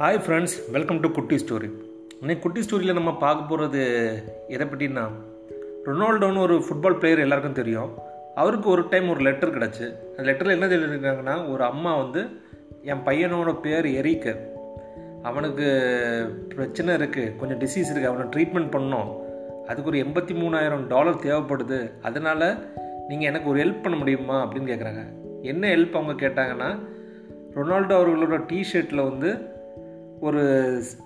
Hi friends welcome to Kutti story இன்னைக்கு குட்டி ஸ்டோரியில் நம்ம பார்க்க போகிறது எதை பற்றினா ரொனால்டோன்னு ஒரு ஃபுட்பால் பிளேயர் எல்லாருக்கும் தெரியும். அவருக்கு ஒரு டைம் ஒரு லெட்டர் கிடச்சி. அந்த லெட்டரில் என்ன சொல்லியிருக்காங்கன்னா ஒரு அம்மா வந்து என் பையனோட பேர் எரிக்க. அவனுக்கு பிரச்சனை இருக்குது கொஞ்சம் டிசீஸ் இருக்குது அவனை ட்ரீட்மெண்ட் பண்ணோம் அதுக்கு ஒரு எண்பத்தி மூணாயிரம் டாலர் தேவைப்படுது. அதனால் நீங்கள் எனக்கு ஒரு ஹெல்ப் பண்ண முடியுமா அப்படின்னு கேட்குறாங்க என்ன ஹெல்ப் அவங்க கேட்டாங்கன்னா ரொனால்டோ அவர்களோட டிஷர்ட்டில் வந்து ஒரு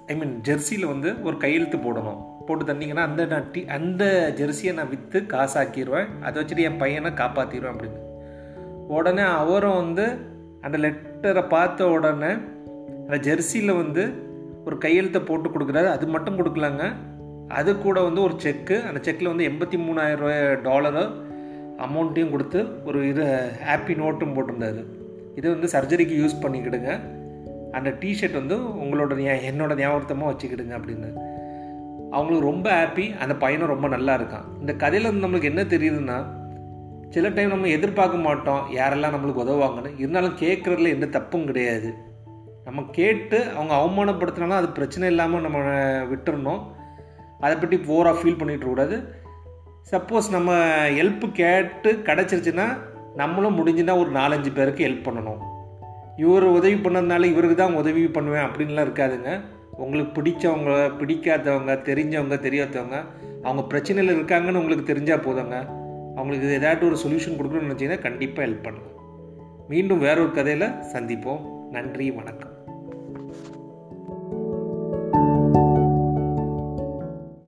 ஐ மீன் ஜெர்சியில் வந்து ஒரு கையெழுத்து போடணும். போட்டு தந்தீங்கன்னா அந்த நான் டி அந்த ஜெர்சியை நான் விற்று காசாக்கிடுவேன் அதை வச்சுட்டு என் பையனை காப்பாற்றிடுவேன் அப்படின்னு. உடனே அவரும் வந்து அந்த லெட்டரை பார்த்த உடனே அந்த ஜெர்சியில் வந்து ஒரு கையெழுத்தை போட்டு கொடுக்குறாரு. அது மட்டும் கொடுக்கலாங்க. அது கூட வந்து ஒரு செக்கு. அந்த செக்கில் வந்து எண்பத்தி மூணாயிரம் ரூபாய் டாலரோ அமௌண்ட்டையும் கொடுத்து ஒரு இது ஹாப்பி நோட்டும் போட்டிருந்தாரு. இது வந்து சர்ஜரிக்கு யூஸ் பண்ணிக்கிடுங்க. அந்த டிஷர்ட் வந்து உங்களோட என்னோட ஞாபகத்தமாக வச்சுக்கிடுங்க அப்படின்னு. அவங்களுக்கு ரொம்ப ஹாப்பி அந்த பையனும் ரொம்ப நல்லா இருக்கான். இந்த கதையில் வந்து நம்மளுக்கு என்ன தெரியுதுன்னா சில டைம் நம்ம எதிர்பார்க்க மாட்டோம் யாரெல்லாம் நம்மளுக்கு உதவுவாங்கன்னு. இருந்தாலும் கேட்குறதுல எந்த தப்பும் கிடையாது. நம்ம கேட்டு அவங்க அவமானப்படுத்தினாலும் அது பிரச்சனை இல்லாமல் நம்ம விட்டுறணும். அதை பற்றி போராக ஃபீல் பண்ணிகிட்ருக்கூடாது கூடாது சப்போஸ் நம்ம ஹெல்ப் கேட்டு கிடச்சிருச்சுன்னா நம்மளும் முடிஞ்சுன்னா ஒரு நாலஞ்சு பேருக்கு ஹெல்ப் பண்ணணும். இவர் உதவி பண்ணதுனால இவருக்கு தான் உதவி பண்ணுவேன் அப்படின்லாம் இருக்காதுங்க. உங்களுக்கு பிடிச்சவங்க பிடிக்காதவங்க தெரிஞ்சவங்க தெரியாதவங்க அவங்க பிரச்சனையில் இருக்காங்கன்னு உங்களுக்கு தெரிஞ்சால் போதுங்க. அவங்களுக்கு ஏதாட்டும் ஒரு சொல்யூஷன் கொடுக்கணும்னு நினச்சிங்கன்னா கண்டிப்பாக ஹெல்ப் பண்ணுங்க. மீண்டும் வேற ஒரு கதையில் சந்திப்போம். நன்றி வணக்கம்.